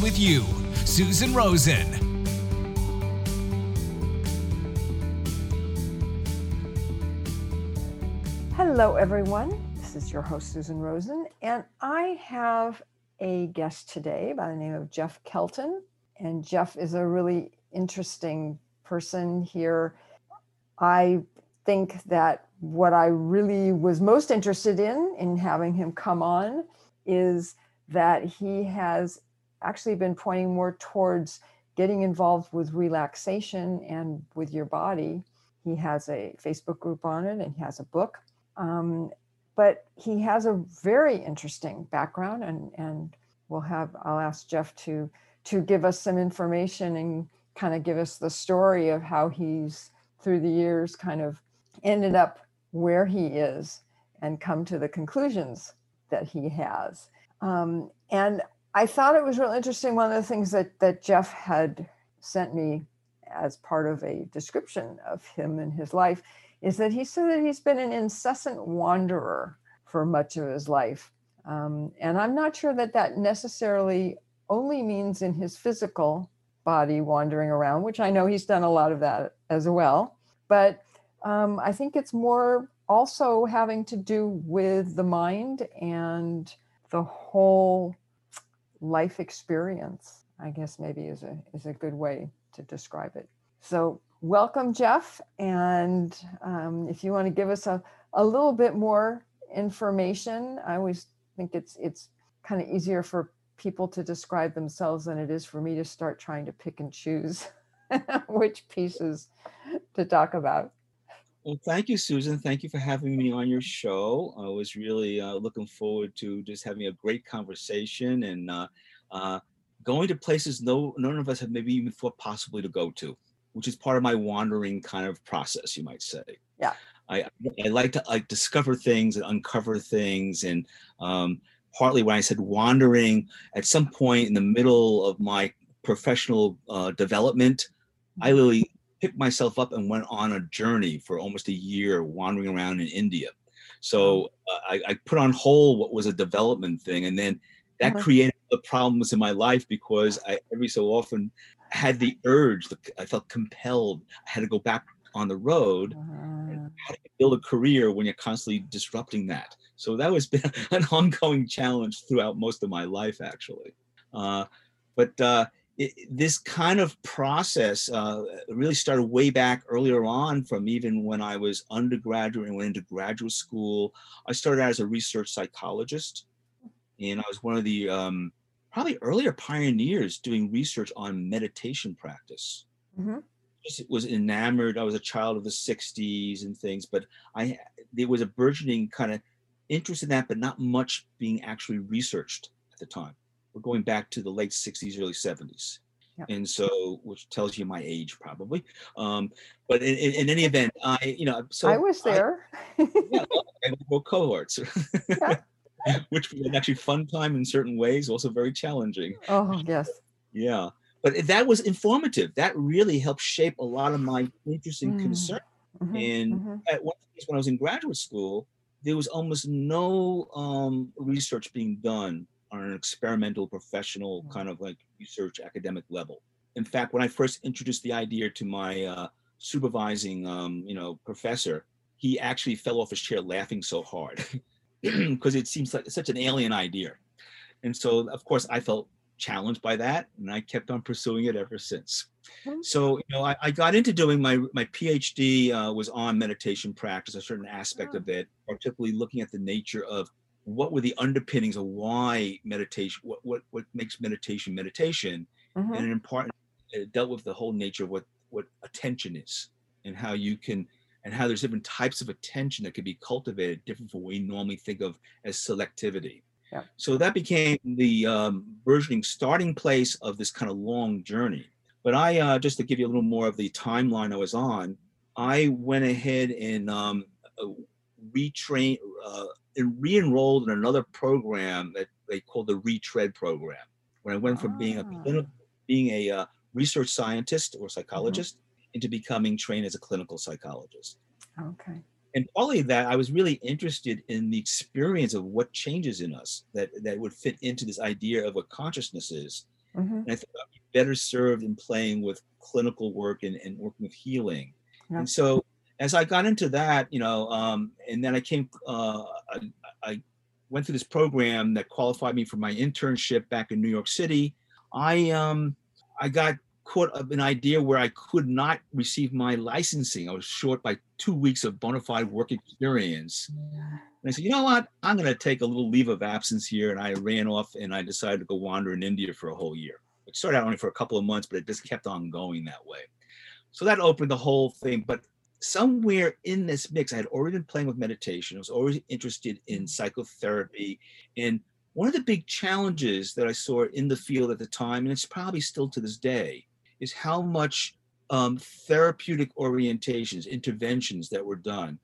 with you. Susan Rosen. Hello, everyone. This is your host, Susan Rosen, and I have a guest today by the name of Jeff Kelton. And Jeff is a really interesting person here. I think that what I really was most interested in in having him come on is that he has actually been pointing more towards getting involved with relaxation and with your body. He has a Facebook group on it and he has a book. Um, but he has a very interesting background and, and we'll have I'll ask Jeff to to give us some information and kind of give us the story of how he's through the years kind of ended up where he is and come to the conclusions that he has. Um, and I thought it was real interesting. One of the things that, that Jeff had sent me as part of a description of him and his life is that he said that he's been an incessant wanderer for much of his life. Um, and I'm not sure that that necessarily only means in his physical body wandering around, which I know he's done a lot of that as well. But um, I think it's more also having to do with the mind and the whole life experience. I guess maybe is a is a good way to describe it. So welcome, Jeff. And um, if you want to give us a, a little bit more information, I always think it's it's kind of easier for people to describe themselves than it is for me to start trying to pick and choose which pieces to talk about. Well, thank you, Susan. Thank you for having me on your show. I was really uh, looking forward to just having a great conversation and uh, uh, going to places no none of us have maybe even thought possibly to go to, which is part of my wandering kind of process, you might say. Yeah. I, I like to like discover things and uncover things and um, partly when I said wandering, at some point in the middle of my professional uh, development, I mm-hmm. Picked myself up and went on a journey for almost a year wandering around in India. So uh, I, I, put on hold what was a development thing, and then that uh-huh. created the problems in my life because I every so often had the urge, I felt compelled, I had to go back on the road. Uh-huh. How to build a career when you're constantly disrupting that? So that was been an ongoing challenge throughout most of my life, actually. Uh, but uh, it, this kind of process uh, really started way back earlier on from even when I was undergraduate and went into graduate school. I started out as a research psychologist, and I was one of the um, probably earlier pioneers doing research on meditation practice. Mm-hmm. Just was enamored. I was a child of the '60s and things, but I there was a burgeoning kind of interest in that, but not much being actually researched at the time we're going back to the late 60s, early 70s. Yep. And so, which tells you my age probably. Um, but in, in, in, any event, I, you know, so I was there. I, yeah, well, cohorts, yeah. which was actually fun time in certain ways, also very challenging. Oh, yes. Yeah. But that was informative. That really helped shape a lot of my interest and mm. concern. Mm-hmm, and mm-hmm. at one place when I was in graduate school, there was almost no um, research being done on an experimental, professional mm. kind of like research academic level. In fact, when I first introduced the idea to my uh, supervising, um, you know, professor, he actually fell off his chair laughing so hard because it seems like such an alien idea. And so, of course, I felt challenged by that, and I kept on pursuing it ever since. Mm. So, you know, I, I got into doing my my PhD uh, was on meditation practice, a certain aspect oh. of it, particularly looking at the nature of what were the underpinnings of why meditation what what, what makes meditation meditation mm-hmm. and in part it dealt with the whole nature of what what attention is and how you can and how there's different types of attention that can be cultivated different from what we normally think of as selectivity Yep. So that became the um, burgeoning starting place of this kind of long journey. But I, uh, just to give you a little more of the timeline I was on, I went ahead and um, uh, retrain, uh, re-enrolled in another program that they called the Retread program. When I went from being a Ah. clinical, being a uh, research scientist or psychologist into becoming trained as a clinical psychologist. Okay. And partly that I was really interested in the experience of what changes in us that that would fit into this idea of what consciousness is. hmm And I thought I'd be better served in playing with clinical work and, and working with healing. Yeah. And so as I got into that, you know, um, and then I came, uh, I, I went through this program that qualified me for my internship back in New York City. I um, I got caught up an idea where I could not receive my licensing. I was short by two weeks of bona fide work experience. And I said, you know what? I'm going to take a little leave of absence here. And I ran off and I decided to go wander in India for a whole year. It started out only for a couple of months, but it just kept on going that way. So that opened the whole thing. But somewhere in this mix, I had already been playing with meditation. I was already interested in psychotherapy. And one of the big challenges that I saw in the field at the time, and it's probably still to this day, is how much um, therapeutic orientations, interventions that were done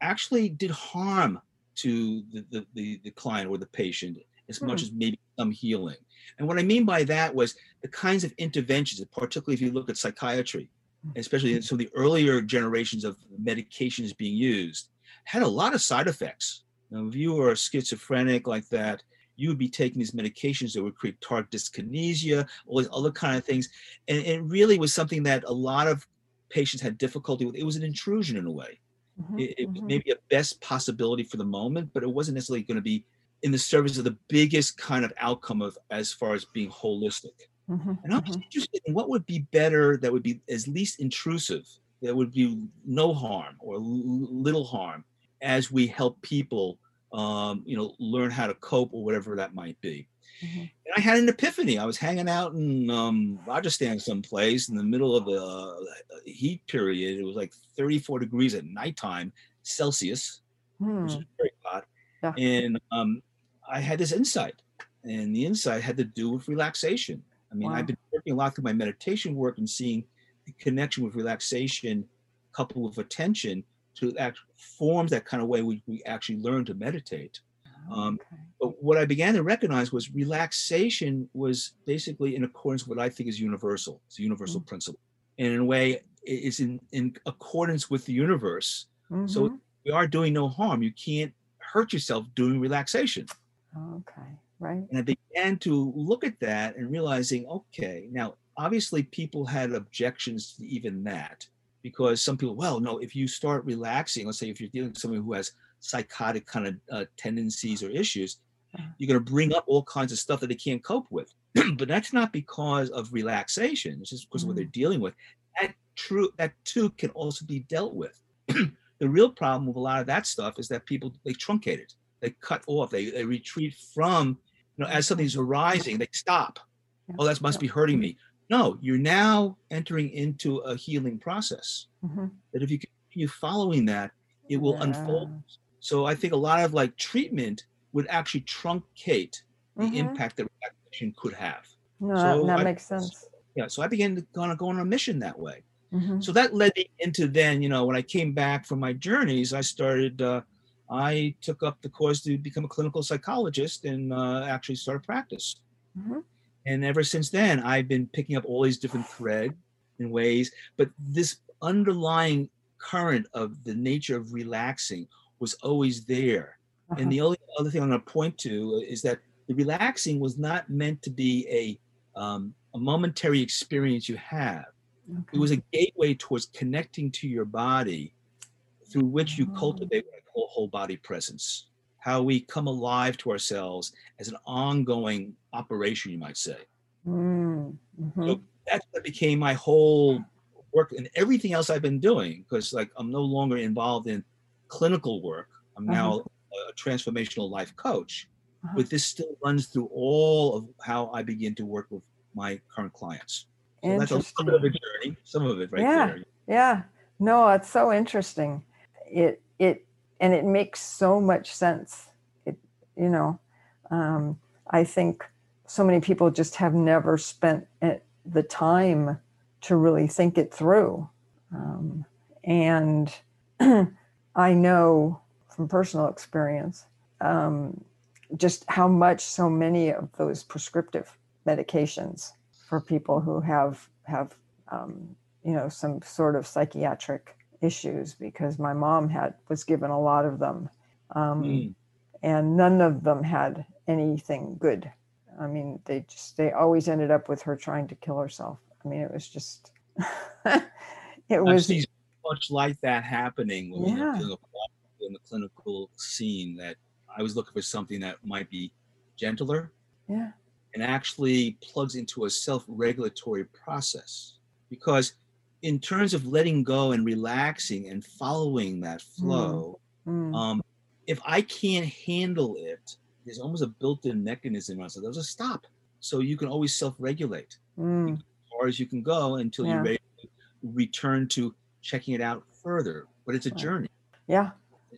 actually did harm to the, the, the, the client or the patient as much Hmm. as maybe some healing. And what I mean by that was the kinds of interventions, particularly if you look at psychiatry, especially in some of the earlier generations of medications being used, had a lot of side effects. Now, if you were schizophrenic like that, you would be taking these medications that would create tardive dyskinesia, all these other kind of things. And it really was something that a lot of patients had difficulty with. It was an intrusion in a way. Mhm, It, it was mhm. maybe a best possibility for the moment, but it wasn't necessarily going to be in the service of the biggest kind of outcome of as far as being holistic. Mhm, And I was mhm. interested in what would be better that would be as least intrusive, that would be no harm or l- little harm as we help people, um, you know, learn how to cope or whatever that might be. Mhm. And I had an epiphany. I was hanging out in um, Rajasthan someplace in the middle of a uh, heat period. It was like 34 degrees at nighttime Celsius, which Hmm. is very hot. Yeah. And um, I had this insight, and the insight had to do with relaxation. I mean, Wow. I've been working a lot through my meditation work and seeing the connection with relaxation coupled with attention to act forms that kind of way we, we actually learn to meditate. Um, Okay. But what I began to recognize was relaxation was basically in accordance with what I think is universal. It's a universal principle. And in a way, it- it's in, in accordance with the universe. So Mhm. we are doing no harm. You can't hurt yourself doing relaxation. okay. Right. And I began to look at that and realizing, okay, now obviously people had objections to even that because some people, well, no, if you start relaxing, let's say if you're dealing with someone who has psychotic kind of uh, tendencies or issues, Uh-huh. you're going to bring up all kinds of stuff that they can't cope with. but that's not because of relaxation; it's just because of what they're dealing with. That true, that too can also be dealt with. the real problem with a lot of that stuff is that people they truncate it, they cut off, they they retreat from, you know, as something's arising, they stop. Yeah, Oh, that must yeah. be hurting me. No, you're now entering into a healing process. Mhm. That if you continue following that, it will unfold. So I think a lot of like treatment would actually truncate the Mhm. impact that relaxation could have. No, So that, I- makes sense. Yeah, so I began to kind of go on a mission that way. Mhm. So that led me into then, you know, when I came back from my journeys, I started, uh, I took up the course to become a clinical psychologist and uh, actually started practice. Mhm. And ever since then, I've been picking up all these different threads and ways. But this underlying current of the nature of relaxing was always there. Uh-huh. And the only other thing I'm going to point to is that the relaxing was not meant to be a um, a momentary experience you have. It was a gateway towards connecting to your body, through which you Oh. cultivate what I whole body presence. How we come alive to ourselves as an ongoing operation, you might say. Mm, mhm. So that's what became my whole work and everything else I've been doing. Because like I'm no longer involved in clinical work. I'm now a transformational life coach. Uh-huh. But this still runs through all of how I begin to work with my current clients. So that's a little bit of a journey. Some of it right Yeah. there. Yeah. No, it's so interesting. It it and it makes so much sense. It you know, Um, I think so many people just have never spent the time to really think it through. Um, and I know from personal experience um, just how much so many of those prescriptive medications for people who have have um, you know some sort of psychiatric issues because my mom had was given a lot of them um, mm. and none of them had anything good i mean they just they always ended up with her trying to kill herself i mean it was just it was much like that happening yeah. in, the, in the clinical scene that i was looking for something that might be gentler yeah and actually plugs into a self-regulatory process because in terms of letting go and relaxing and following that mm. flow, mm. Um, if I can't handle it, there's almost a built-in mechanism. So there's a stop. So you can always self-regulate mm. as far as you can go until yeah. you're ready to return to checking it out further. But it's a journey. Yeah.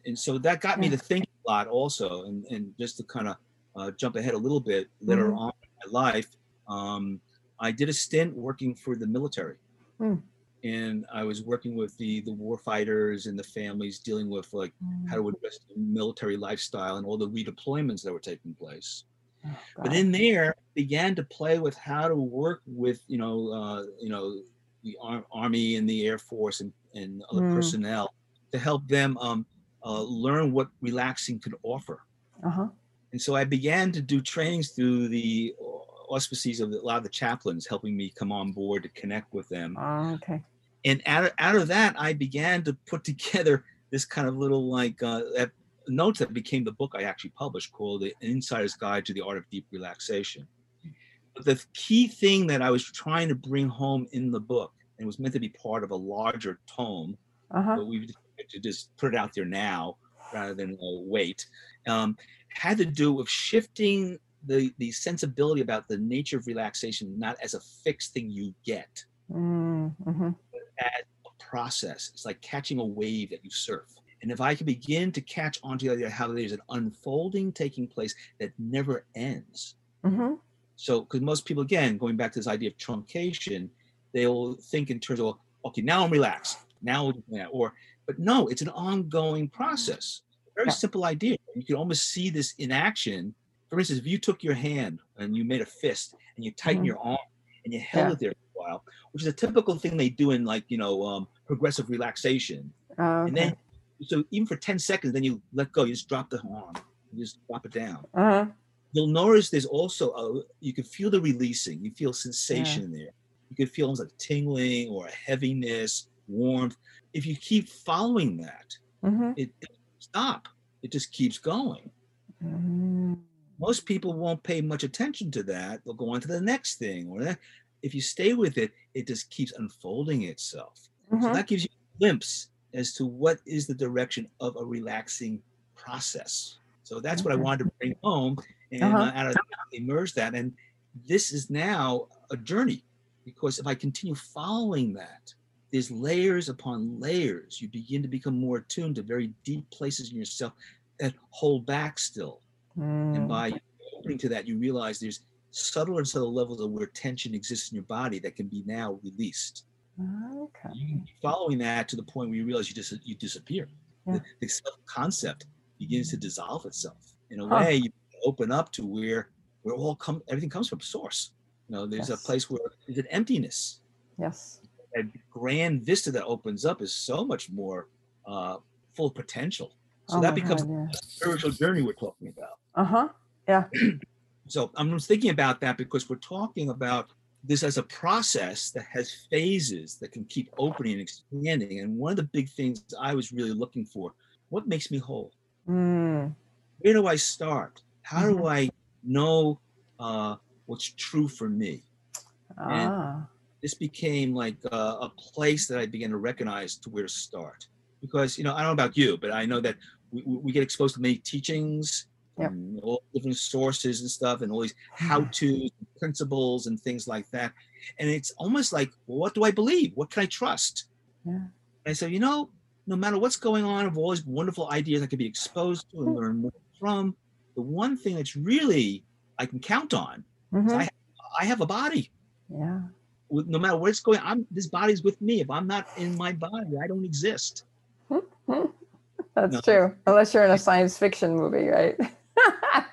And so that got me to think a lot also. And, and just to kind of uh, jump ahead a little bit later mm. on in my life, um, I did a stint working for the military. Mm and I was working with the the war fighters and the families dealing with like mm. how to address the military lifestyle and all the redeployments that were taking place. Oh, but in there, began to play with how to work with you know uh, you know the Ar- army and the air force and, and other mm. personnel to help them um, uh, learn what relaxing could offer. Uh-huh. And so I began to do trainings through the auspices of a lot of the chaplains helping me come on board to connect with them. Oh, okay. And out of, out of that, I began to put together this kind of little like uh, notes that became the book I actually published called The Insider's Guide to the Art of Deep Relaxation. But the key thing that I was trying to bring home in the book, and it was meant to be part of a larger tome, uh-huh. but we've to just put it out there now rather than uh, wait, um, had to do with shifting the the sensibility about the nature of relaxation not as a fixed thing you get mm-hmm. as a process. It's like catching a wave that you surf. And if i can begin to catch onto the idea how there's an unfolding taking place that never ends. Mm-hmm. so because most people again going back to this idea of truncation they'll think in terms of okay now i'm relaxed. Now or but no it's an ongoing process. Very yeah. simple idea. You can almost see this in action for instance, if you took your hand and you made a fist and you tighten mm-hmm. your arm and you held yeah. it there for a while, which is a typical thing they do in like, you know, um, progressive relaxation. Oh, okay. And then, so even for 10 seconds, then you let go, you just drop the arm, you just drop it down. Uh-huh. You'll notice there's also, a, you can feel the releasing, you feel sensation yeah. in there. You can feel almost like tingling or a heaviness, warmth. If you keep following that, mm-hmm. it doesn't stop, it just keeps going. Mm-hmm most people won't pay much attention to that. They'll go on to the next thing. Or that. if you stay with it, it just keeps unfolding itself. Mm-hmm. So that gives you a glimpse as to what is the direction of a relaxing process. So that's what I wanted to bring home and uh-huh. uh, out of that, emerge that. And this is now a journey because if I continue following that, there's layers upon layers. You begin to become more attuned to very deep places in yourself that hold back still Mm. And by opening to that, you realize there's subtler and subtle levels of where tension exists in your body that can be now released. Okay. Following that to the point where you realize you just you disappear. Yeah. The, the self-concept begins to dissolve itself. In a huh. way, you open up to where where all come everything comes from source. You know, there's yes. a place where there's an emptiness. Yes. That grand vista that opens up is so much more uh, full of potential. So oh that becomes God, yeah. a spiritual journey we're talking about. Uh huh. Yeah. so I'm thinking about that because we're talking about this as a process that has phases that can keep opening and expanding. And one of the big things I was really looking for what makes me whole? Mm. Where do I start? How mm-hmm. do I know uh, what's true for me? Ah. And this became like a, a place that I began to recognize to where to start. Because, you know, I don't know about you, but I know that we, we get exposed to many teachings yep. all different sources and stuff and all these how-to principles and things like that and it's almost like well, what do i believe what can i trust yeah. i said you know no matter what's going on of all these wonderful ideas i could be exposed to and learn more from the one thing that's really I can count on. Mhm. I, I have a body. Yeah. With, no matter what's going on, this body's with me. If I'm not in my body, I don't exist. That's No. true. Unless you're in a science fiction movie, right?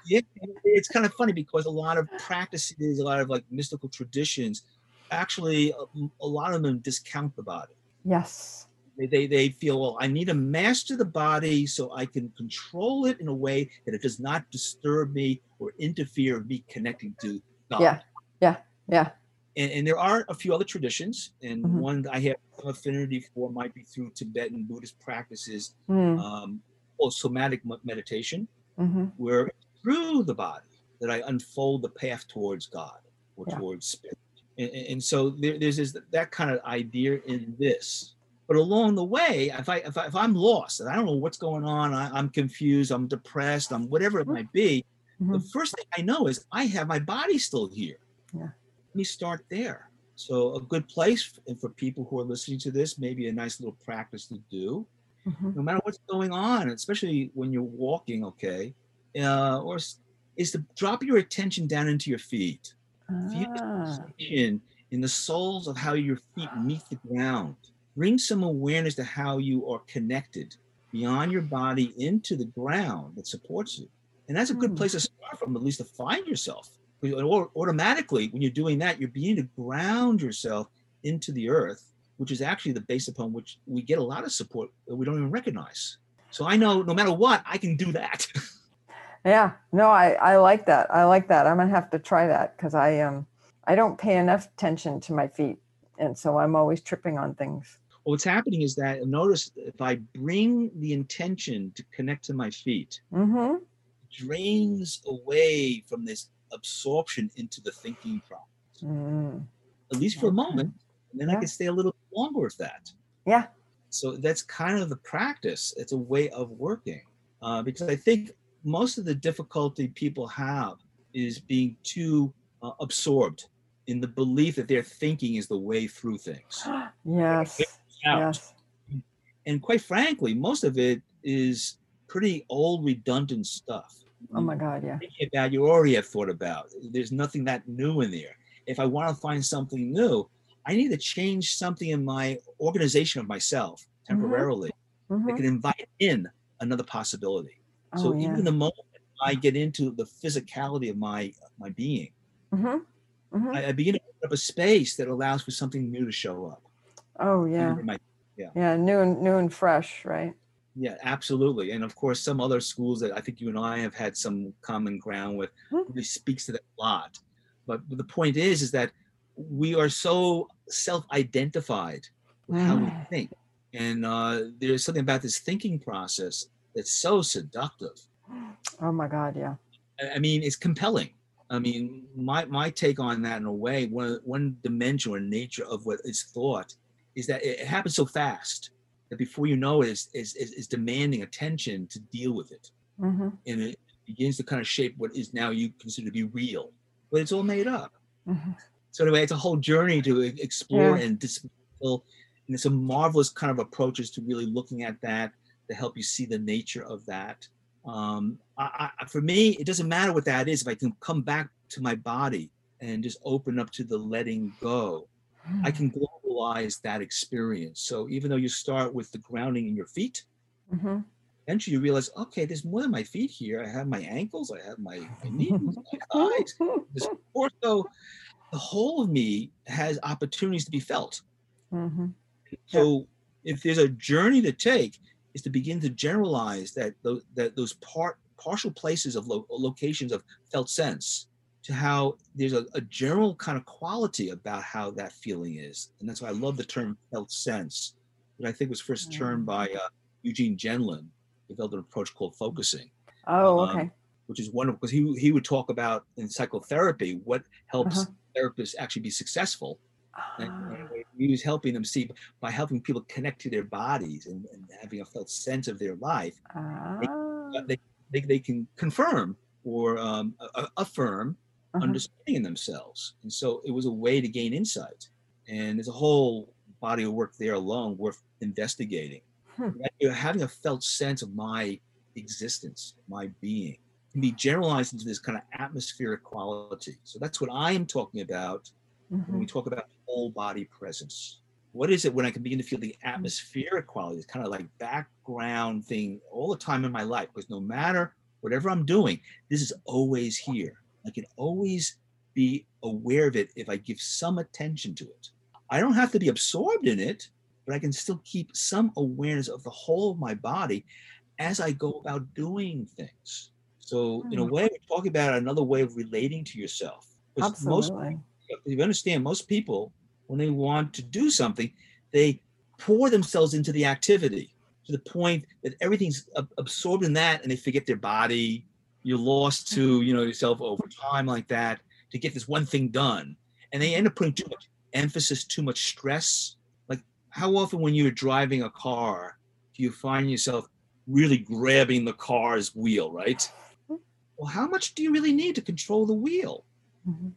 Yeah, it's kind of funny because a lot of practices, a lot of like mystical traditions, actually, a, lot of them discount the body. yes. They, they, they feel, well, I need to master the body so I can control it in a way that it does not disturb me or interfere with me connecting to God. Yeah. Yeah. Yeah. And, and there are a few other traditions, and Mhm. one I have some affinity for might be through Tibetan Buddhist practices, Mm, um, or somatic meditation, mhm. where through the body that I unfold the path towards God or Yeah. towards spirit. And, and- so there, there's this, that kind of idea in this. But along the way, if I if, I, if I'm lost and I don't know what's going on, I, I'm confused, I'm depressed, I'm whatever it Mhm. might be. The Mhm. first thing I know is I have my body still here. Yeah. Let me start there. So a good place and for people who are listening to this, maybe a nice little practice to do Mhm. no matter what's going on, especially when you're walking, okay, uh, or is to drop your attention down into your feet. Feel the Ah, sensation in the soles of how your feet meet the ground. Bring some awareness to how you are connected beyond your body into the ground that supports you. And that's a good Hmm. place to start from, at least to find yourself. Au- automatically, when you're doing that, you're beginning to ground yourself into the earth, which is actually the base upon which we get a lot of support that we don't even recognize. So I know no matter what, I can do that. yeah. No, I, I like that. I like that. I'm gonna have to try that because I um I don't pay enough attention to my feet, and so I'm always tripping on things. Well, what's happening is that notice if I bring the intention to connect to my feet, Mm-hmm. drains away from this absorption into the thinking process, Mm. at least for a moment. And then I can stay a little longer with that. Yeah. So that's kind of the practice. It's a way of working. Uh, because I think most of the difficulty people have is being too uh, absorbed in the belief that their thinking is the way through things. Yes. Yes. And quite frankly, most of it is pretty old, redundant stuff. Oh my God. Yeah. thinking about you already have thought about. There's nothing that new in there. If I want to find something new, I need to change something in my organization of myself temporarily that Mhm. can invite in another possibility. So Oh, yeah. even the moment I get into the physicality of my my being, hmm hmm I, I begin to open up a space that allows for something new to show up. Oh yeah. my- Yeah. New and new and fresh, right? yeah, absolutely. And of course, some other schools that I think you and I have had some common ground with Hmm. really speaks to that a lot. But the point is, is that we are so self-identified with how we Mm. think, and uh, there's something about this thinking process that's so seductive. Oh my God. Yeah. I- mean, it's compelling. I mean, my my take on that in a way, one one dimension or nature of what is thought is that it happens so fast that before you know it, is is is, demanding attention to deal with it, hmm and it begins to kind of shape what is now you consider to be real, but it's all made up. hmm So anyway, it's a whole journey to explore Yeah. and dismantle, and it's a marvelous kind of approaches to really looking at that to help you see the nature of that. Um, I, I, for me, it doesn't matter what that is. If I can come back to my body and just open up to the letting go, I can globalize that experience. So even though you start with the grounding in your feet, hmm eventually you realize, okay, there's more than my feet here. I have my ankles, I have my, my knees, my thighs, this torso. The whole of me has opportunities to be felt. hmm So if there's a journey to take, is to begin to generalize that those that those part partial places of lo- locations of felt sense to how there's a, a general kind of quality about how that feeling is, and that's why I love the term felt sense, which I think was first termed by uh, Eugene Gendlin, developed an approach called focusing Oh, Um, okay. which is wonderful because he he would talk about in psychotherapy what helps Uh-huh. therapists actually be successful. Ah, and he was helping them see by helping people connect to their bodies and, and having a felt sense of their life, ah, uh, they, they, they can confirm or um, affirm uh-huh. understanding themselves. And so it was a way to gain insight. And there's a whole body of work there alone worth investigating. Hmm. Having a felt sense of my existence, my being. can be generalized into this kind of atmospheric quality. So that's what I am talking about mm-hmm. when we talk about whole body presence. What is it when I can begin to feel the atmospheric quality? It's kind of like background thing all the time in my life because no matter whatever I'm doing, this is always here. I can always be aware of it if I give some attention to it. I don't have to be absorbed in it, but I can still keep some awareness of the whole of my body as I go about doing things. So, in a hmm. way, we're talking about another way of relating to yourself. Absolutely. Most, if you understand, most people, when they want to do something, they pour themselves into the activity to the point that everything's absorbed in that and they forget their body. You're lost to, you know, yourself over time like that to get this one thing done. And they end up putting too much emphasis, too much stress. Like how often when you're driving a car, do you find yourself really grabbing the car's wheel, right? Well, how much do you really need to control the wheel? Mm-hmm.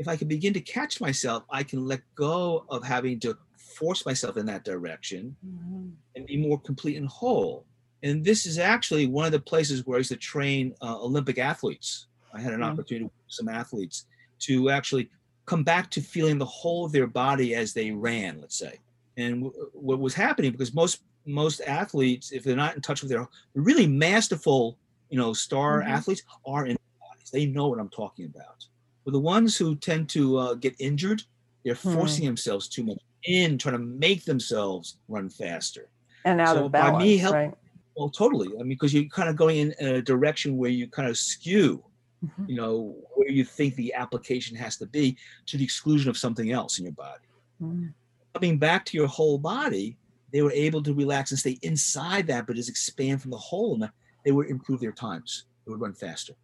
If I can begin to catch myself, I can let go of having to force myself in that direction mm-hmm. and be more complete and whole. And this is actually one of the places where I used to train uh, Olympic athletes. I had an mm-hmm. opportunity with some athletes to actually come back to feeling the whole of their body as they ran, let's say. And w- what was happening because most most athletes, if they're not in touch with their really masterful, you know, star mm-hmm. athletes, are in bodies. They know what I'm talking about. But the ones who tend to uh, get injured, they're hmm. forcing themselves too much in, trying to make themselves run faster. And out so of balance, by me help, right? Well, totally. I mean, because you're kind of going in, in a direction where you kind of skew mm-hmm. you know, where you think the application has to be to the exclusion of something else in your body. Mm-hmm. Coming back to your whole body, they were able to relax and stay inside that, but just expand from the whole, and they would improve their times. They would run faster.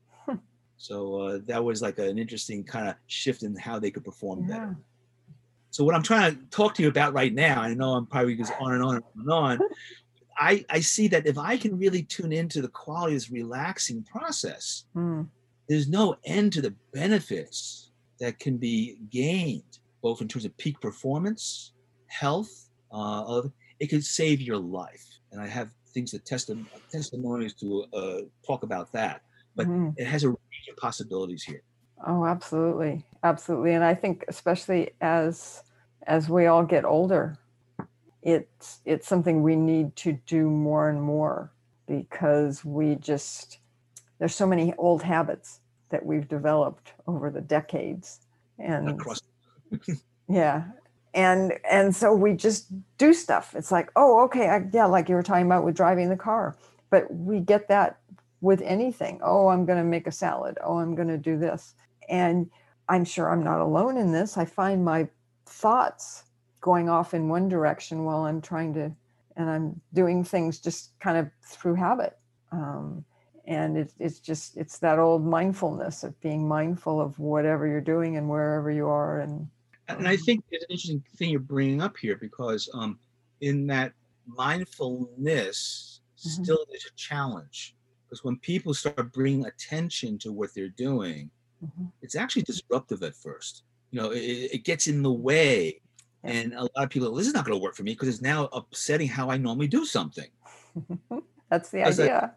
So uh, that was like an interesting kind of shift in how they could perform yeah. better. So what I'm trying to talk to you about right now, I know I'm probably just on and on and on. I, I see that if I can really tune into the quality of this relaxing process, mm there's no end to the benefits that can be gained, both in terms of peak performance, health. Uh, of it could save your life, and I have things that testi- testimonies to uh, talk about that. But mm. it has a possibilities here. Oh, absolutely, absolutely, and I think especially as as we all get older, it's it's something we need to do more and more because we just there's so many old habits that we've developed over the decades and yeah. And and so we just do stuff. It's like oh okay I, yeah like you were talking about with driving the car but we get that with anything. Oh i'm going to make a salad. Oh i'm going to do this. And i'm sure i'm not alone in this. I find my thoughts going off in one direction while i'm trying to and i'm doing things just kind of through habit. Um, and it, it's just it's that old mindfulness of being mindful of whatever you're doing and wherever you are and and i think it's an interesting thing you're bringing up here because um, in that mindfulness mm-hmm. still is a challenge because when people start bringing attention to what they're doing mm-hmm. it's actually disruptive at first you know it, it gets in the way and a lot of people this is not going to work for me because it's now upsetting how i normally do something that's the idea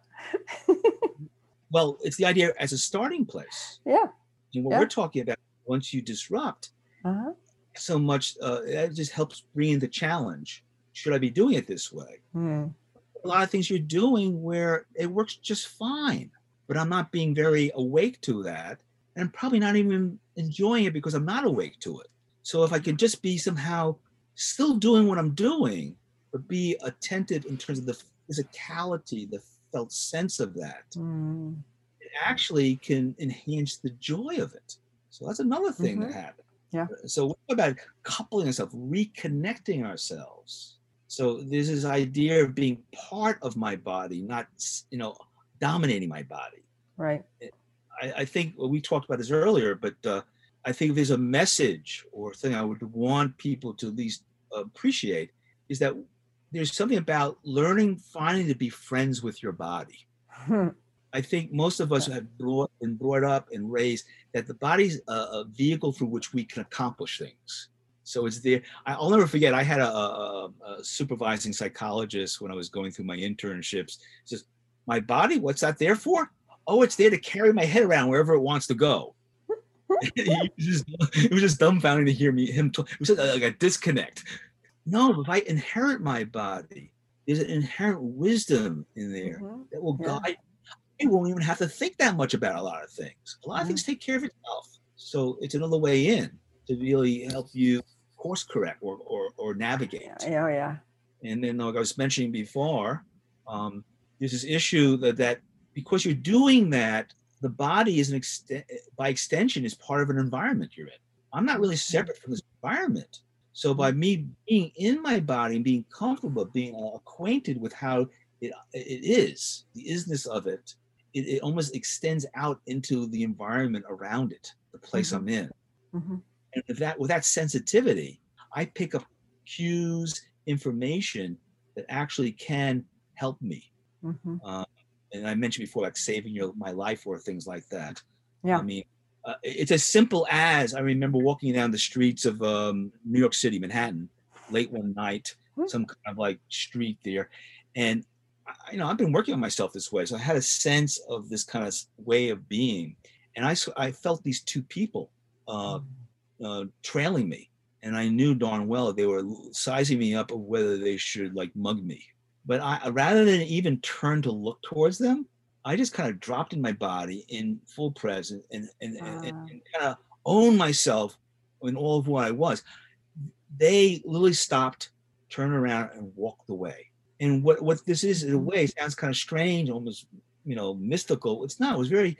well, it's the idea as a starting place. Yeah. And what yeah. we're talking about, once you disrupt, uh-huh. so much, uh, it just helps bring in the challenge. Should I be doing it this way? Mm. A lot of things you're doing where it works just fine, but I'm not being very awake to that. And I'm probably not even enjoying it because I'm not awake to it. So if I can just be somehow still doing what I'm doing, but be attentive in terms of the physicality, the felt sense of that, mm. it actually can enhance the joy of it. So that's another thing mm-hmm. that happens. Yeah. So what about coupling ourselves, reconnecting ourselves? So there's this idea of being part of my body, not you know dominating my body. Right. I, I think well, we talked about this earlier, but uh, I think if there's a message or thing I would want people to at least appreciate is that there's something about learning finally to be friends with your body. Hmm. I think most of us have brought, been brought up and raised that the body's a, a, vehicle through which we can accomplish things. So it's there. I'll never forget. I had a, a, a supervising psychologist when I was going through my internships. Says, "My body, what's that there for? oh, it's there to carry my head around wherever it wants to go. it, was just, it was just dumbfounding to hear me him. Talk. It was like a disconnect. No, if I inherit my body, there's an inherent wisdom in there mm-hmm. that will yeah. guide. You won't even have to think that much about a lot of things. A lot mm-hmm. of things take care of itself. So it's another way in to really help you course correct or or, or navigate. Yeah, oh, yeah. And then, like I was mentioning before, um, there's this issue that that because you're doing that, the body is an extent by extension is part of an environment you're in. I'm not really mm-hmm. separate from this environment. So by me being in my body and being comfortable, being acquainted with how it, it is, the isness of it, it, it almost extends out into the environment around it, the place mm-hmm. I'm in. Mm-hmm. And with that, with that sensitivity, I pick up cues, information that actually can help me. Mm-hmm. Uh, and I mentioned before, like saving your my life or things like that. Yeah. I mean, uh, it's as simple as I remember walking down the streets of um, New York City, Manhattan, late one night, mm-hmm. some kind of like street there, and I, you know I've been working on myself this way, so I had a sense of this kind of way of being, and I I felt these two people uh, mm-hmm. Uh, trailing me, and I knew darn well they were sizing me up of whether they should like mug me, but I rather than even turn to look towards them, I just kind of dropped in my body in full presence and and, and, and kind of own myself in all of what I was. They literally stopped, turned around, and walked away. And what what this is in a way sounds kind of strange, almost you know mystical. It's not. It was very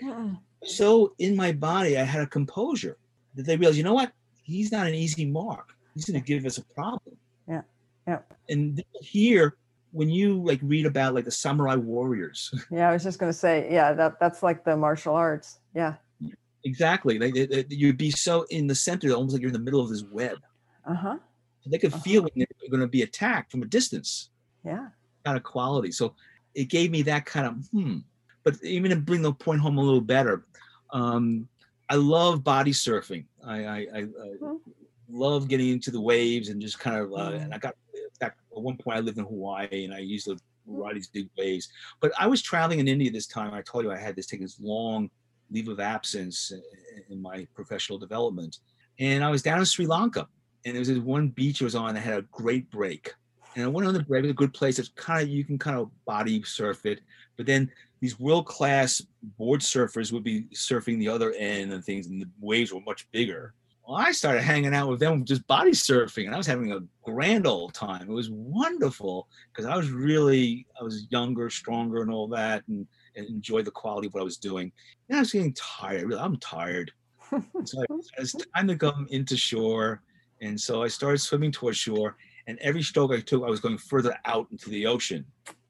so in my body. I had a composure that they realize, You know what? He's not an easy mark. He's going to give us a problem. Yeah. Yeah. And here when you like read about like the samurai warriors yeah i was just going to say yeah that that's like the martial arts yeah exactly like they, they, you'd be so in the center almost like you're in the middle of this web uh-huh they could uh-huh. feel when they're going to be attacked from a distance yeah kind of quality so it gave me that kind of hmm but even to bring the point home a little better um i love body surfing i i, I, I love getting into the waves and just kind of uh, mm-hmm. and i got fact, at one point I lived in Hawaii and I used to ride these big waves. But I was traveling in India this time. I told you I had this taking this long leave of absence in my professional development. And I was down in Sri Lanka and there was this one beach I was on that had a great break. And I went on the break, it a good place. It's kind of, you can kind of body surf it. But then these world class board surfers would be surfing the other end and things, and the waves were much bigger. Well, I started hanging out with them just body surfing, and I was having a grand old time. It was wonderful because I was really I was younger, stronger, and all that, and, and enjoyed the quality of what I was doing. And I was getting tired. Really, I'm tired. so it's time to come into shore, and so I started swimming towards shore. And every stroke I took, I was going further out into the ocean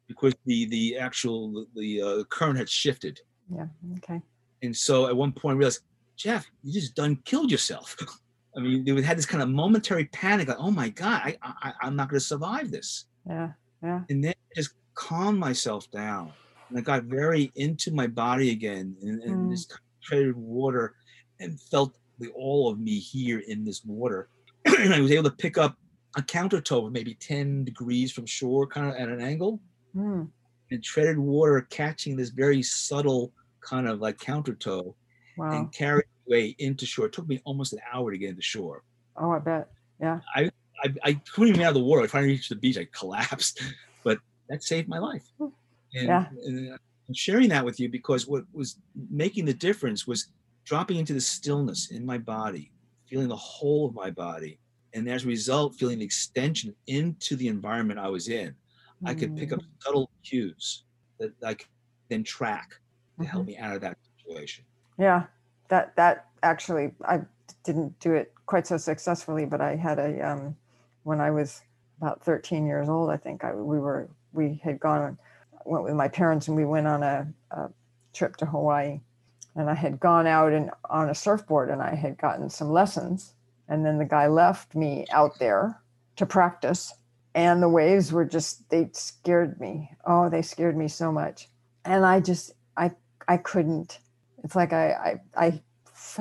because the the actual the uh, current had shifted. Yeah. Okay. And so at one point I realized Jeff, you just done killed yourself. I mean, they had this kind of momentary panic, like, oh my God, I, I I'm not gonna survive this. Yeah, yeah. And then I just calmed myself down. And I got very into my body again in, in mm. this concentrated water and felt the all of me here in this water. and I was able to pick up a counter toe maybe 10 degrees from shore, kind of at an angle. Mm. And treaded water catching this very subtle kind of like counter toe wow. and carried way into shore. It took me almost an hour to get into shore. Oh, I bet. Yeah. I I, I couldn't even get out of the water. I finally reached the beach. I collapsed, but that saved my life. And, yeah. and I'm sharing that with you because what was making the difference was dropping into the stillness in my body, feeling the whole of my body, and as a result, feeling the extension into the environment I was in. Mm. I could pick up mm. subtle cues that I could then track to mm-hmm. help me out of that situation. Yeah, that that actually I didn't do it quite so successfully, but I had a um, when I was about 13 years old, I think I, we were we had gone went with my parents and we went on a, a trip to Hawaii, and I had gone out and on a surfboard and I had gotten some lessons, and then the guy left me out there to practice, and the waves were just they scared me. Oh, they scared me so much, and I just I I couldn't it's like I, I, I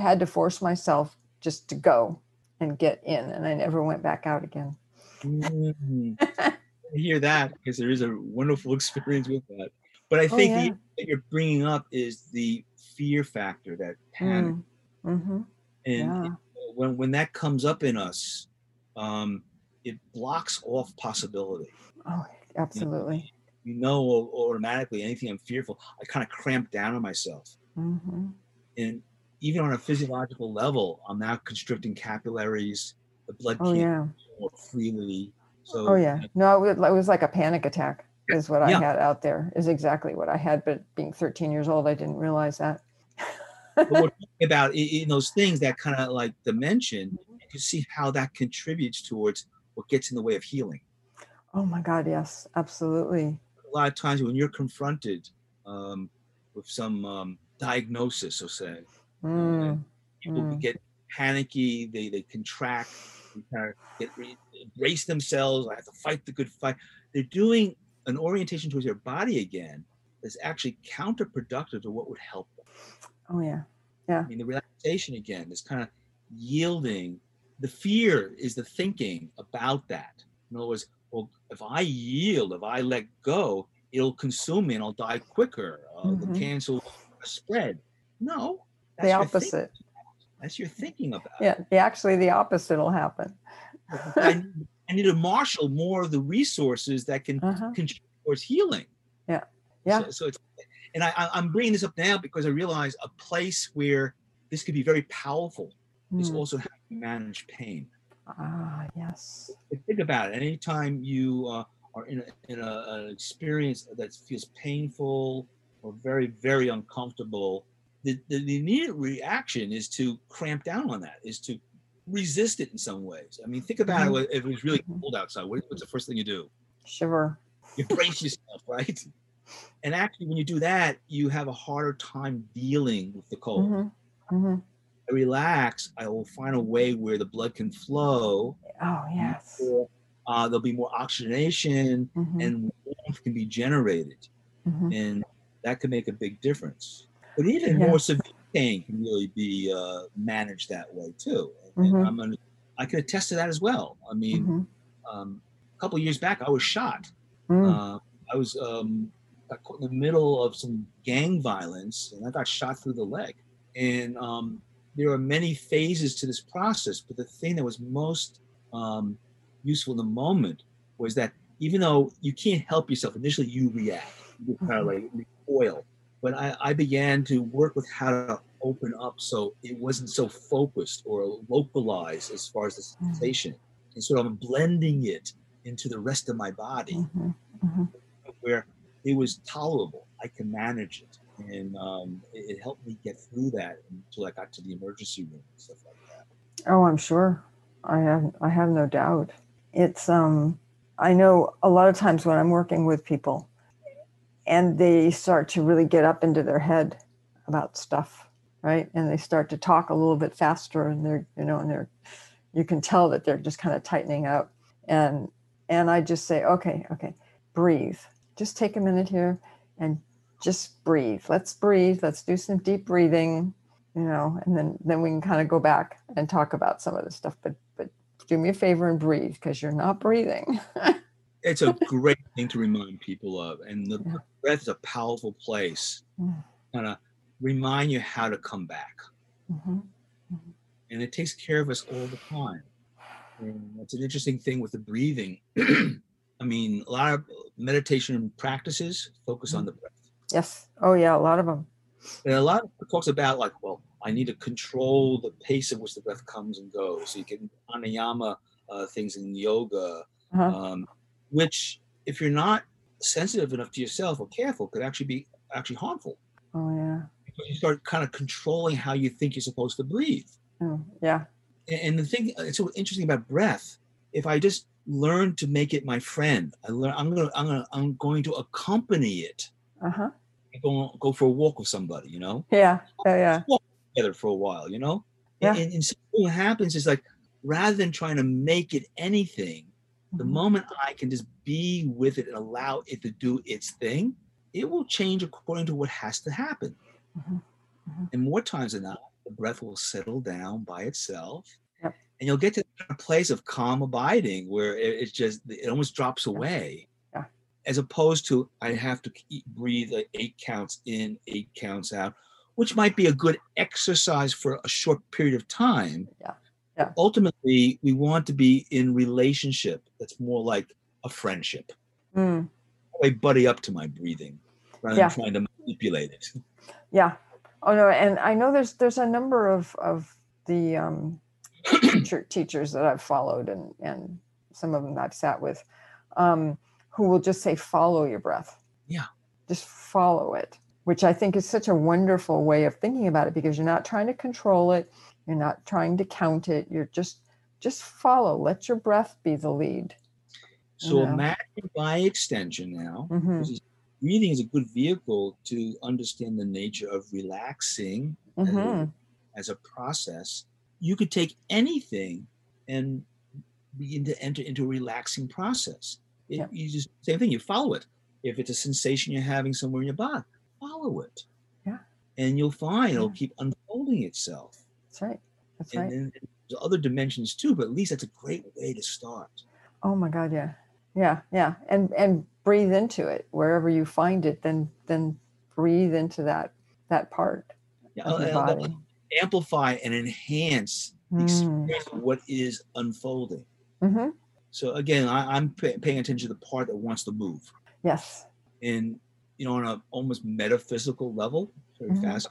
had to force myself just to go and get in, and I never went back out again. mm-hmm. I hear that because there is a wonderful experience with that. But I Oh, think yeah. the that you're bringing up is the fear factor, that panic, Mm. Mm-hmm. and Yeah. When when that comes up in us, um, it blocks off possibility. Oh, absolutely. You know, au- automatically anything I'm fearful, I kind of cramp down on myself, Mm-hmm. and even on a physiological level, I'm now constricting capillaries. The blood Oh can't yeah. more freely. So Oh yeah. No, it was, like a panic attack. Is what I Yeah. had out there. Is exactly what I had. But being 13 years old, I didn't realize that. But we're talking about in, in those things that kind of like dimension, you can see how that contributes towards what gets in the way of healing. Oh my God. Yes. Absolutely. A lot of times when you're confronted um, with some um, diagnosis, so say, Mm. people Mm. get panicky, they they contract, they kind of get re- brace themselves. I have to fight the good fight. They're doing an orientation towards their body again that's actually counterproductive to what would help them. Oh yeah. Yeah. I mean, the relaxation again, this kind of yielding. The fear is the thinking about that. In other words, well, if I yield, if I let go, it'll consume me and I'll die quicker. Uh, Mhm. The cancer will spread. No, The opposite. That's your thinking about. it. Yeah. the- Actually, the opposite will happen. I, need- I need to marshal more of the resources that can Uh-huh. contribute towards healing. Yeah. Yeah. So, so it's, and I, I'm bringing this up now because I realize a place where this could be very powerful is Mm. also how you manage pain. Ah, yes. Think about it. Anytime you uh, are in, a, in a, an experience that feels painful or very, very uncomfortable, the, the, the immediate reaction is to cramp down on that, is to resist it in some ways. I mean, think about Mhm. it if it was really Mhm. cold outside. What, what's the first thing you do? Shiver. You brace yourself, right? And actually, when you do that, you have a harder time dealing with the cold. hmm hmm I relax, I will find a way where the blood can flow. Oh, yes. Uh, there'll be more oxygenation Mhm, and warmth can be generated. mhm. And that can make a big difference. But even Yeah. more severe pain can really be uh, managed that way too. And Mhm. I'm I can attest to that as well. I mean, Mhm. um, a couple of years back, I was shot. Mm. Uh, I was um, in the middle of some gang violence, and I got shot through the leg. And um, there are many phases to this process, but the thing that was most um, useful in the moment was that even though you can't help yourself, initially you react, you kind of like recoil. But I, I began to work with how to open up so it wasn't so focused or localized as far as the Mhm. sensation, and sort of blending it into the rest of my body Mhm, mhm. where it was tolerable. I can manage it. And um, it, it helped me get through that until I got to the emergency room and stuff like that. Oh, I'm sure. I have I have no doubt. It's um I know a lot of times when I'm working with people and they start to really get up into their head about stuff, right? And they start to talk a little bit faster and they're, you know, and they're you can tell that they're just kind of tightening up. And and I just say, okay, okay, breathe. Just take a minute here and just breathe. Let's breathe. Let's do some deep breathing you know and then then we can kind of go back and talk about some of the stuff but but do me a favor and breathe because you're not breathing It's a great thing to remind people of. And the Yeah. breath is a powerful place, Mm. kind of remind you how to come back. Mhm. And it takes care of us all the time. And it's an interesting thing with the breathing. I mean, a lot of meditation practices focus on the breath. yes oh yeah a lot of them And a lot of it talks about like, well, I need to control the pace at which the breath comes and goes. So you can pranayama uh, things in yoga, uh-huh. um, which if you're not sensitive enough to yourself or careful, could actually be actually harmful. oh yeah Because you start kind of controlling how you think you're supposed to breathe. oh, yeah And, and the thing, it's so interesting about breath. If I just learn to make it my friend, I learn. I'm gonna. I'm gonna. I'm going to accompany it. uh-huh Go go for a walk with somebody. You know. yeah yeah yeah walk together for a while, you know? Yeah. And, and so what happens is like rather than trying to make it anything, the Mhm. moment I can just be with it and allow it to do its thing, it will change according to what has to happen. Mhm. Mhm. And more times than not, the breath will settle down by itself. And you'll get to a place of calm abiding where it, it's just, it almost drops away. Yeah. as opposed to I have to keep, breathe like eight counts in, eight counts out, which might be a good exercise for a short period of time. Yeah. Yeah. Ultimately, we want to be in relationship that's more like a friendship. Mm. I buddy up to my breathing rather Yeah. than trying to manipulate it. Yeah. Oh no, and I know there's there's a number of of the um, teachers that I've followed, and and some of them I've sat with, um, who will just say, "Follow your breath." Yeah. Just follow it, which I think is such a wonderful way of thinking about it because you're not trying to control it, you're not trying to count it. You're just just follow. Let your breath be the lead. So Yeah. imagine by extension now, hmm breathing is a good vehicle to understand the nature of relaxing as a- as a process. You could take anything and begin to enter into a relaxing process. It, Yeah. You just same thing. You follow it. If it's a sensation you're having somewhere in your body, follow it. Yeah. And you'll find it'll Yeah. keep unfolding itself. That's right. That's And right. then there's other dimensions too, but at least that's a great way to start. Oh my God, yeah, yeah, yeah, and and breathe into it wherever you find it. Then then breathe into that that part Yeah, of your uh, uh, body. Amplify and enhance the Mm. of what is unfolding. hmm So again, I, I'm pay, paying attention to the part that wants to move, Yes. and you know, on a almost metaphysical level, very Mhm. fast.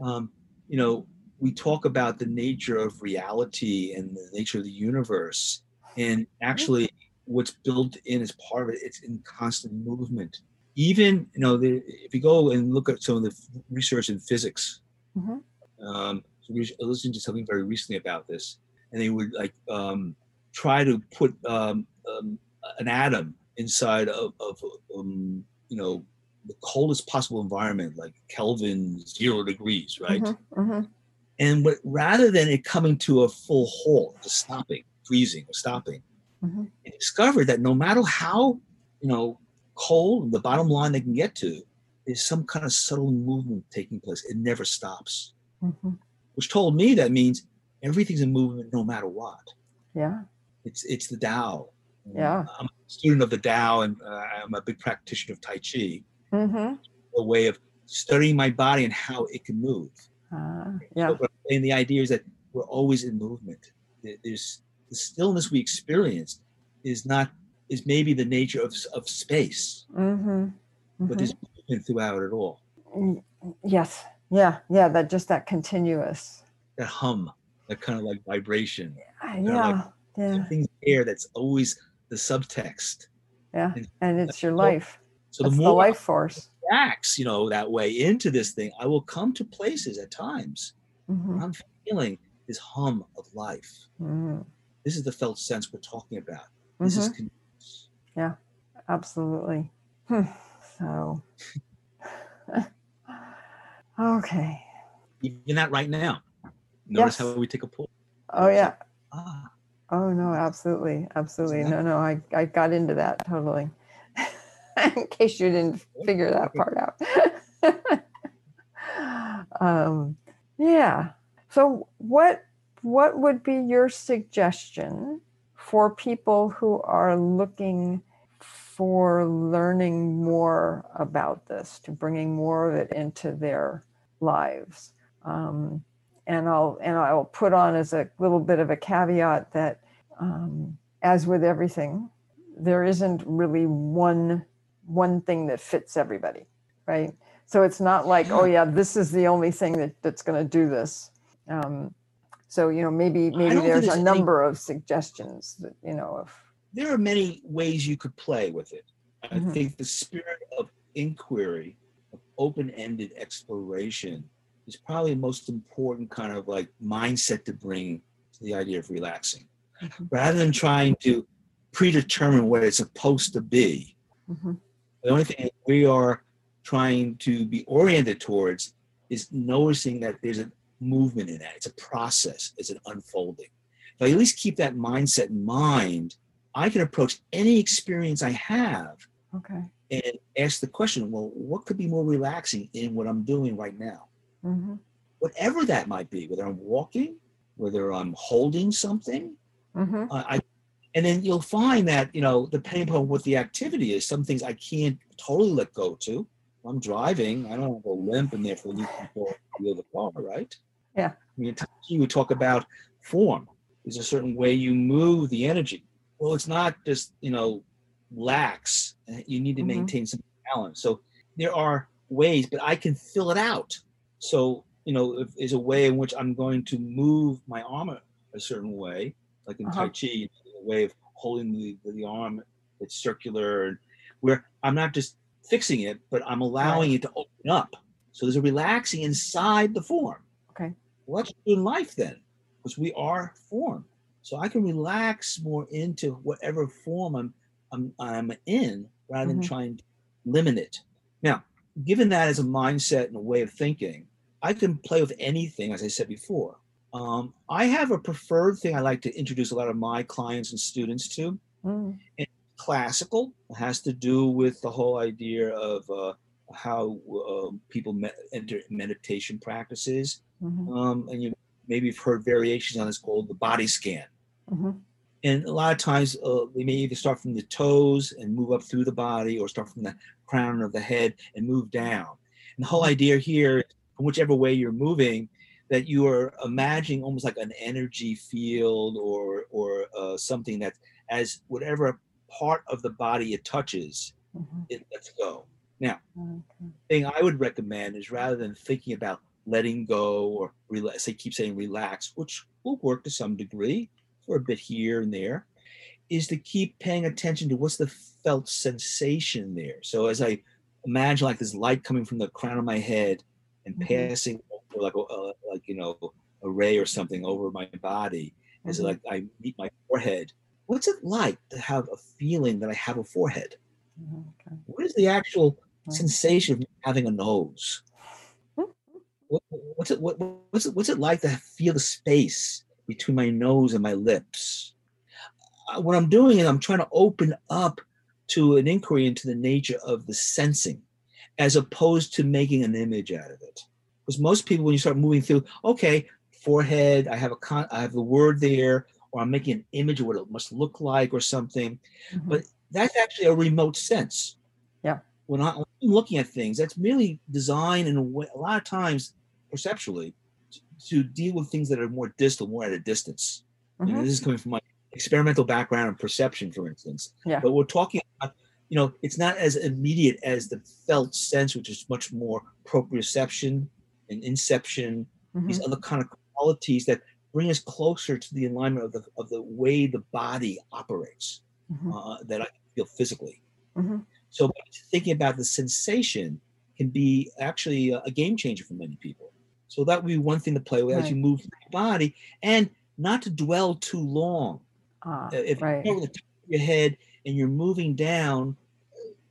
Um, you know, we talk about the nature of reality and the nature of the universe, and actually, what's built in as part of it, it's in constant movement. Even you know, the, if you go and look at some of the research in physics, Mhm. Um, so we I listened to something very recently about this, and they would like um, try to put um, um, an atom inside of, of um, you know the coldest possible environment, like Kelvin zero degrees, right? Mhm, mhm. And what, rather than it coming to a full halt, just stopping, freezing, or stopping, Mhm. they discovered that no matter how you know cold the bottom line they can get to, there's some kind of subtle movement taking place. It never stops Mhm. which told me that means everything's in movement no matter what. Yeah. It's it's the Tao. Yeah. I'm a student of the Tao, and uh, I'm a big practitioner of Tai Chi. hmm A way of studying my body and how it can move. Uh, yeah. So, what the idea is that we're always in movement. There's the stillness we experience is not is maybe the nature of of space, hmm but there's movement throughout it all. Yes. Yeah. Yeah. That just that continuous. That hum, that kind of like vibration. Uh, Yeah. like- Yeah. Something's there that's always the subtext. Yeah. and- And it's your life. So the the more life force. acts, you know, that way into this thing, I will come to places at times hmm where I'm feeling this hum of life. hmm This is the felt sense we're talking about. This is Mm-hmm. con- Absolutely. Hmm. So, okay. even that right now. Notice Yes. how we take a pull. Oh, yeah. Ah, Oh, no, absolutely. Absolutely. No, no, I, I got into that totally. In case you didn't figure that part out. um, yeah. So, what what would be your suggestion for people who are looking for learning more about this, to bringing more of it into their lives? Um, and I'll and I'll put on as a little bit of a caveat that, um, as with everything, there isn't really one one thing that fits everybody, right? So it's not like, oh yeah, this is the only thing that, that's going to do this. Um, so you know, maybe maybe there's there's a any- number of suggestions that you know of. there are many ways you could play with it. I Mhm. think the spirit of inquiry, open-ended exploration, is probably the most important kind of like mindset to bring to the idea of relaxing. Mhm. Rather than trying to predetermine what it's supposed to be, Mhm. the only thing we are trying to be oriented towards is noticing that there's a movement in that. It's a process, it's an unfolding. If I at least keep that mindset in mind, I can approach any experience I have Okay. And ask the question, well, what could be more relaxing in what I'm doing right now? hmm Whatever that might be, whether I'm walking, whether I'm holding something, hmm I, I And then you'll find that, you know, depending upon what the activity is, some things I can't totally let go to. If I'm driving, I don't have a limp and therefore lose control of the car, right? Yeah. I mean, you talk about form. There's a certain way you move the energy. Well, it's not just, you know, lax. You need to Mhm. maintain some balance. So there are ways, but I can fill it out. So, you know, if there's a way in which I'm going to move my arm a, a certain way, like in Uh-huh. Tai Chi, a way of holding the, the arm that's circular, and where I'm not just fixing it, but I'm allowing it to open up. So there's a relaxing inside the form. Okay. Well, that's in life then, because we are form. So I can relax more into whatever form I'm I'm, I'm in rather than Mhm. trying to limit it. Now, given that as a mindset and a way of thinking, I can play with anything, as I said before. Um, I have a preferred thing I like to introduce a lot of my clients and students to. Mm, Classical it has to do with the whole idea of uh, how uh, people me- enter meditation practices. mhm, Um, and you maybe you've heard variations on this called the body scan. mhm. And a lot of times uh, they may either start from the toes and move up through the body or start from the crown of the head and move down. And the whole idea here, from whichever way you're moving, that you are imagining almost like an energy field or or uh, something that as whatever part of the body it touches, Mhm. it lets go. Now, Okay. thing I would recommend is rather than thinking about letting go or relax, say keep saying relax, which will work to some degree for a bit here and there, is to keep paying attention to what's the felt sensation there. So as I imagine like this light coming from the crown of my head and Mhm. passing over like a, like you know a ray or something over my body, as Mhm. like I meet my forehead. What's it like to have a feeling that I have a forehead? Mhm. Okay. What is the actual Right. sensation of having a nose? What, what's it? What, what's it? What's it like to feel the space between my nose and my lips? Uh, what I'm doing is I'm trying to open up to an inquiry into the nature of the sensing, as opposed to making an image out of it. Because most people, when you start moving through, okay, forehead, I have a con, I have the word there, or I'm making an image of what it must look like, or something Mhm. but that's actually a remote sense. Yeah. When I- when I'm looking at things, that's merely designed in a way, a lot of times perceptually, to, deal with things that are more distal, more at a distance. You know, Mhm. this is coming from my experimental background and perception, for instance. Yeah. But we're talking about, you know, it's not as immediate as the felt sense, which is much more proprioception and interoception, these Mhm. other kind of qualities that bring us closer to the alignment of the of the way the body operates Mhm. uh, that I feel physically. Mhm. So thinking about the sensation can be actually a game changer for many people. So that would be one thing to play with as you move through the body, and not to dwell too long. Ah, Uh, If right. you're over the top of your head and you're moving down,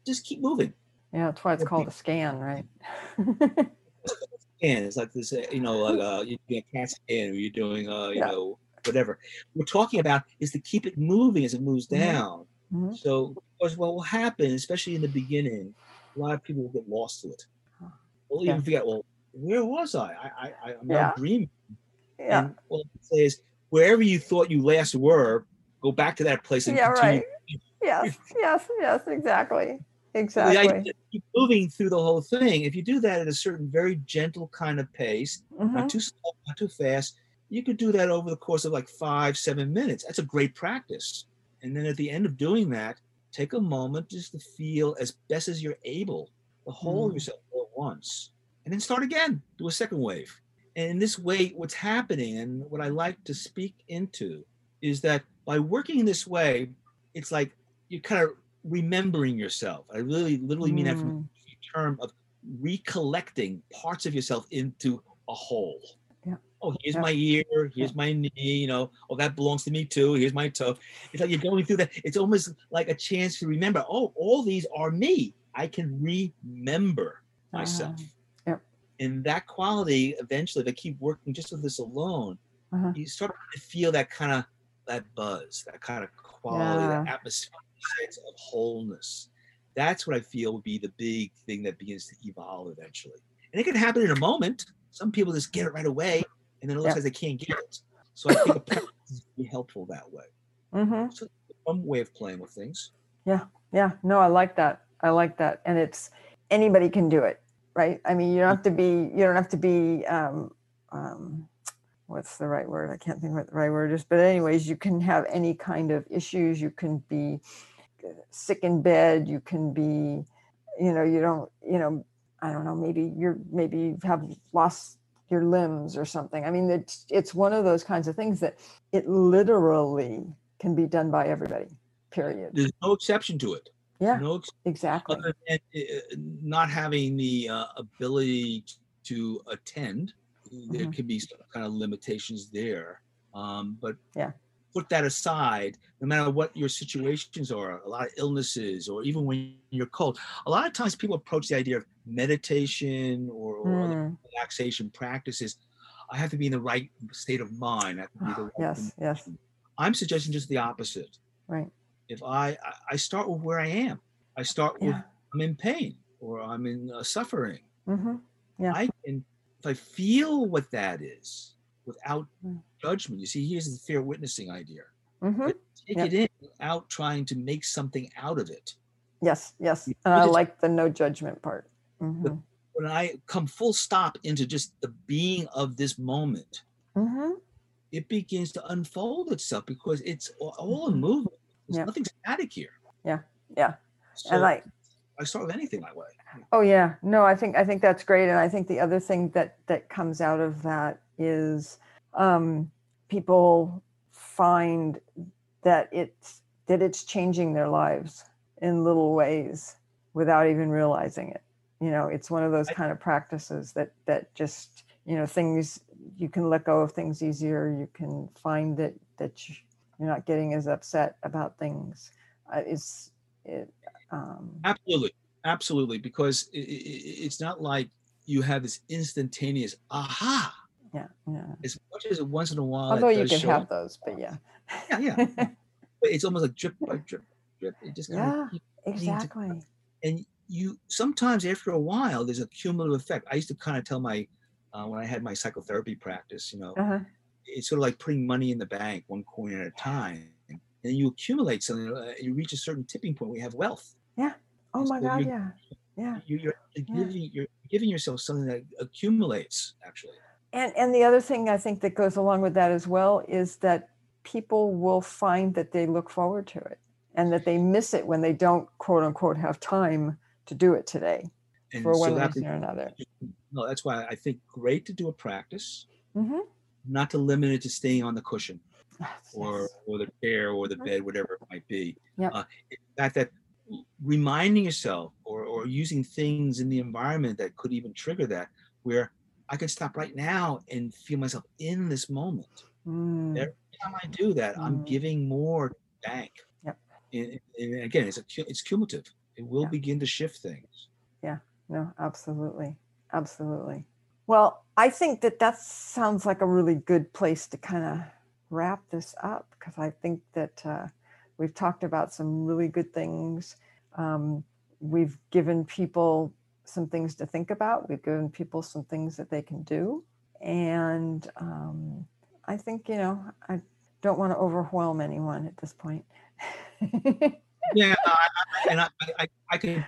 just keep moving. Yeah, that's why it's What called a scan, right? And it's like this, uh, you know, like uh, you're doing a CAT scan or you're doing, uh, you Yeah. know, whatever. We're talking about is to keep it moving as it moves Mhm. down. Mhm. So, what will happen, especially in the beginning, a lot of people will get lost to it. Huh. They'll Yeah. even forget, well, where was I? I, I, I'm Yeah. now dreaming. Yeah. And what I say is, wherever you thought you last were, go back to that place and Yeah, continue. right. Yes, yes, yes, exactly. The Exactly. keep moving through the whole thing. If you do that at a certain very gentle kind of pace, Mhm. not too slow, not too fast, you could do that over the course of like five, seven minutes. That's a great practice. And then at the end of doing that, take a moment just to feel as best as you're able to hold Mm. yourself all at once. And then start again, do a second wave. And in this way, what's happening and what I like to speak into is that by working in this way, it's like you're kind of remembering yourself. I really literally mean that from Mm, the term of recollecting parts of yourself into a whole. Yeah. Oh, here's Yeah. my ear, here's my knee, you know, oh, that belongs to me too. Here's my toe. It's like you're going through that. It's almost like a chance to remember, oh, all these are me. I can remember myself. uh, yep. And that quality, eventually, if I keep working just with this alone, Uh-huh. you start to feel that kind of that buzz, that kind of quality, that Yeah. atmospheric sense of wholeness. That's what I feel would be the big thing that begins to evolve eventually. And it can happen in a moment. Some people just get it right away, and then it looks like they can't get it. So I think a practice is helpful that way. Mhm. So some way of playing with things. Yeah, yeah, no, I like that. I like that. And it's anybody can do it, right? I mean, you don't have to be, you don't have to be, um, um, what's the right word? I can't think what the right word is. But, anyways, you can have any kind of issues. You can be uh, sick in bed. You can be, you know, you don't, you know, I don't know, maybe you're, maybe you have lost your limbs or something. I mean, it's, it's one of those kinds of things that it literally can be done by everybody, period. There's no exception to it. Yeah, No exactly. other than uh, not having the uh, ability to attend. There Mhm. could be some kind of limitations there. Um, but Yeah. put that aside, no matter what your situations are, a lot of illnesses, or even when you're cold, a lot of times people approach the idea of meditation or, or Mm, relaxation practices. I have to be in the right state of mind. I have to be the right yes, yes. I'm suggesting just the opposite. right. If I I- start with where I am, I start with Yeah. I'm in pain or I'm in uh, suffering. hmm Yeah. I can if I feel what that is without Mm. judgment. You see, here's the fear witnessing idea. Mm-hmm. Take Yep. it in without trying to make something out of it. Yes, yes. And I like the no judgment part. hmm When I come full stop into just the being of this moment, hmm it begins to unfold itself because it's all a Mhm. movement. There's Yeah. nothing static here. Yeah, yeah. So And I, I start with anything that way. oh yeah, no, I think I think that's great. And I think the other thing that that comes out of that is um, people find that it's that it's changing their lives in little ways without even realizing it. You know, it's one of those kind of practices that that just you know things you can let go of things easier. You can find that that you- you're not getting as upset about things. Uh, it's it. Um, Absolutely, absolutely, because i i i- it's not like you have this instantaneous aha. yeah, yeah. As much as once in a while, it Although you can have up, those, but yeah. yeah, yeah, but it's almost like drip by drip, drip. It just kind Yeah. Exactly. and you sometimes after a while, there's a cumulative effect. I used to kind of tell my uh, when I had my psychotherapy practice, you know, Uh-huh. It's sort of like putting money in the bank, one coin at a time, and you accumulate something. Uh, you reach a certain tipping point where you have wealth. Yeah. Oh And my so God, yeah. Yeah. You, you're Yeah. giving you're giving yourself something that accumulates actually. And and the other thing I think that goes along with that as well is that people will find that they look forward to it and that they miss it when they don't quote unquote have time to do it today And for one so that reason or another. no, that's why I think great to do a practice, Mm-hmm. Not to limit it to staying on the cushion or or the chair or the bed, whatever it might be. Yep. Uh, fact, that reminding yourself or or using things in the environment that could even trigger that, where I can stop right now and feel myself in this moment. Mm, Every time I do that, I'm Mm. giving more back. Yep. And, and again, it's a it's cumulative. It will Yeah. begin to shift things. Yeah. No, absolutely. Absolutely. Well, I think that that sounds like a really good place to kind of wrap this up because I think that uh, we've talked about some really good things. Um, we've given people some things to think about. We've given people some things that they can do. And um, I think, you know, I don't want to overwhelm anyone at this point. yeah, I, I, and I, I, I talk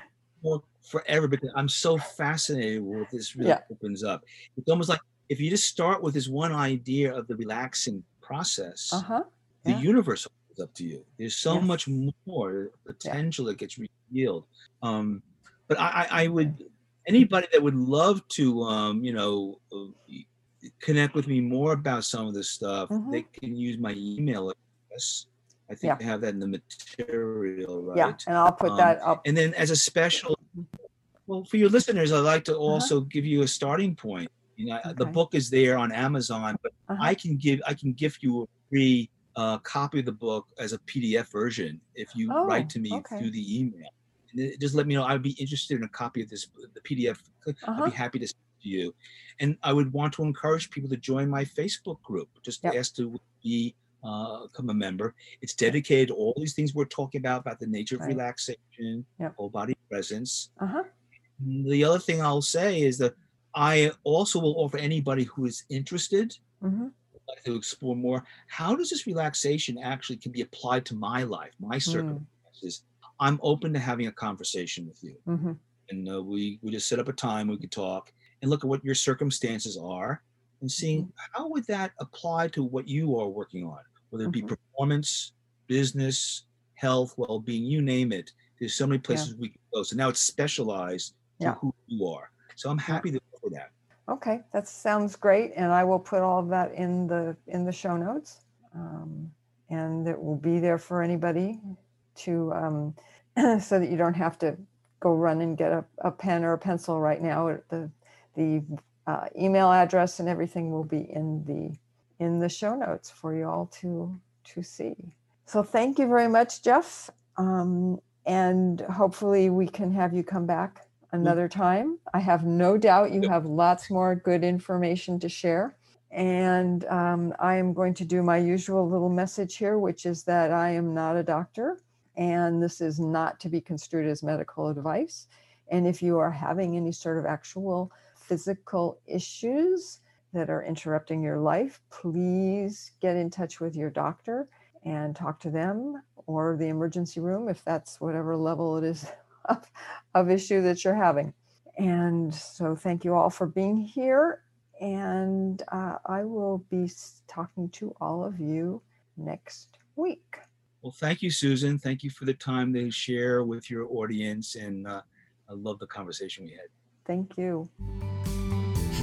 forever because I'm so fascinated with what this really Yeah. opens up. It's almost like if you just start with this one idea of the relaxing process, uh huh. the universe opens up to you. There's so Yes. much more potential that gets revealed. Um, but I, I, I would anybody that would love to, um, you know, connect with me more about some of this stuff. They can use my email address. I think Yeah. I have that in the material, right? Yeah. And I'll put Um, that up. And then as a special, well, for your listeners, I'd like to Uh-huh. also give you a starting point. You know, the book is there on Amazon, but Uh-huh. I can give I can gift you a free uh, copy of the book as a PDF version if you write Oh, to me okay. through the email. And just let me know. I'd be interested in a copy of this the PDF. I'd Uh-huh. be happy to speak to you. And I would want to encourage people to join my Facebook group. Just Yep. ask to be uh, become a member. It's dedicated to all these things we're talking about about the nature of Right. relaxation, Yep. whole body presence. Uh-huh. The other thing I'll say is that I also will offer anybody who is interested hmm but to explore more how does this relaxation actually can be applied to my life, my Mm. circumstances. I'm open to having a conversation with you. hmm and uh, we we just set up a time we could talk and look at what your circumstances are and seeing Mm-hmm. how would that apply to what you are working on whether it be Mhm. performance business health well-being you name it. There's so many places we can go. So now it's specialized to Yeah. who you are. So i'm happy to offer that. Okay, that sounds great, and I will put all of that in the in the show notes, um, and it will be there for anybody to um, so that you don't have to go run and get a, a pen or a pencil right now. The the uh, email address and everything will be in the in the show notes for you all to to see. So thank you very much, Jeff, um, and hopefully we can have you come back another time. I have no doubt you have lots more good information to share. And um, I am going to do my usual little message here, which is that I am not a doctor and this is not to be construed as medical advice. And if you are having any sort of actual physical issues that are interrupting your life, please get in touch with your doctor and talk to them or the emergency room if that's whatever level it is of, of issue that you're having. And so, thank you all for being here. And uh, I will be talking to all of you next week. well thank you susan thank you for the time to share with your audience and uh, i love the conversation we had Thank you.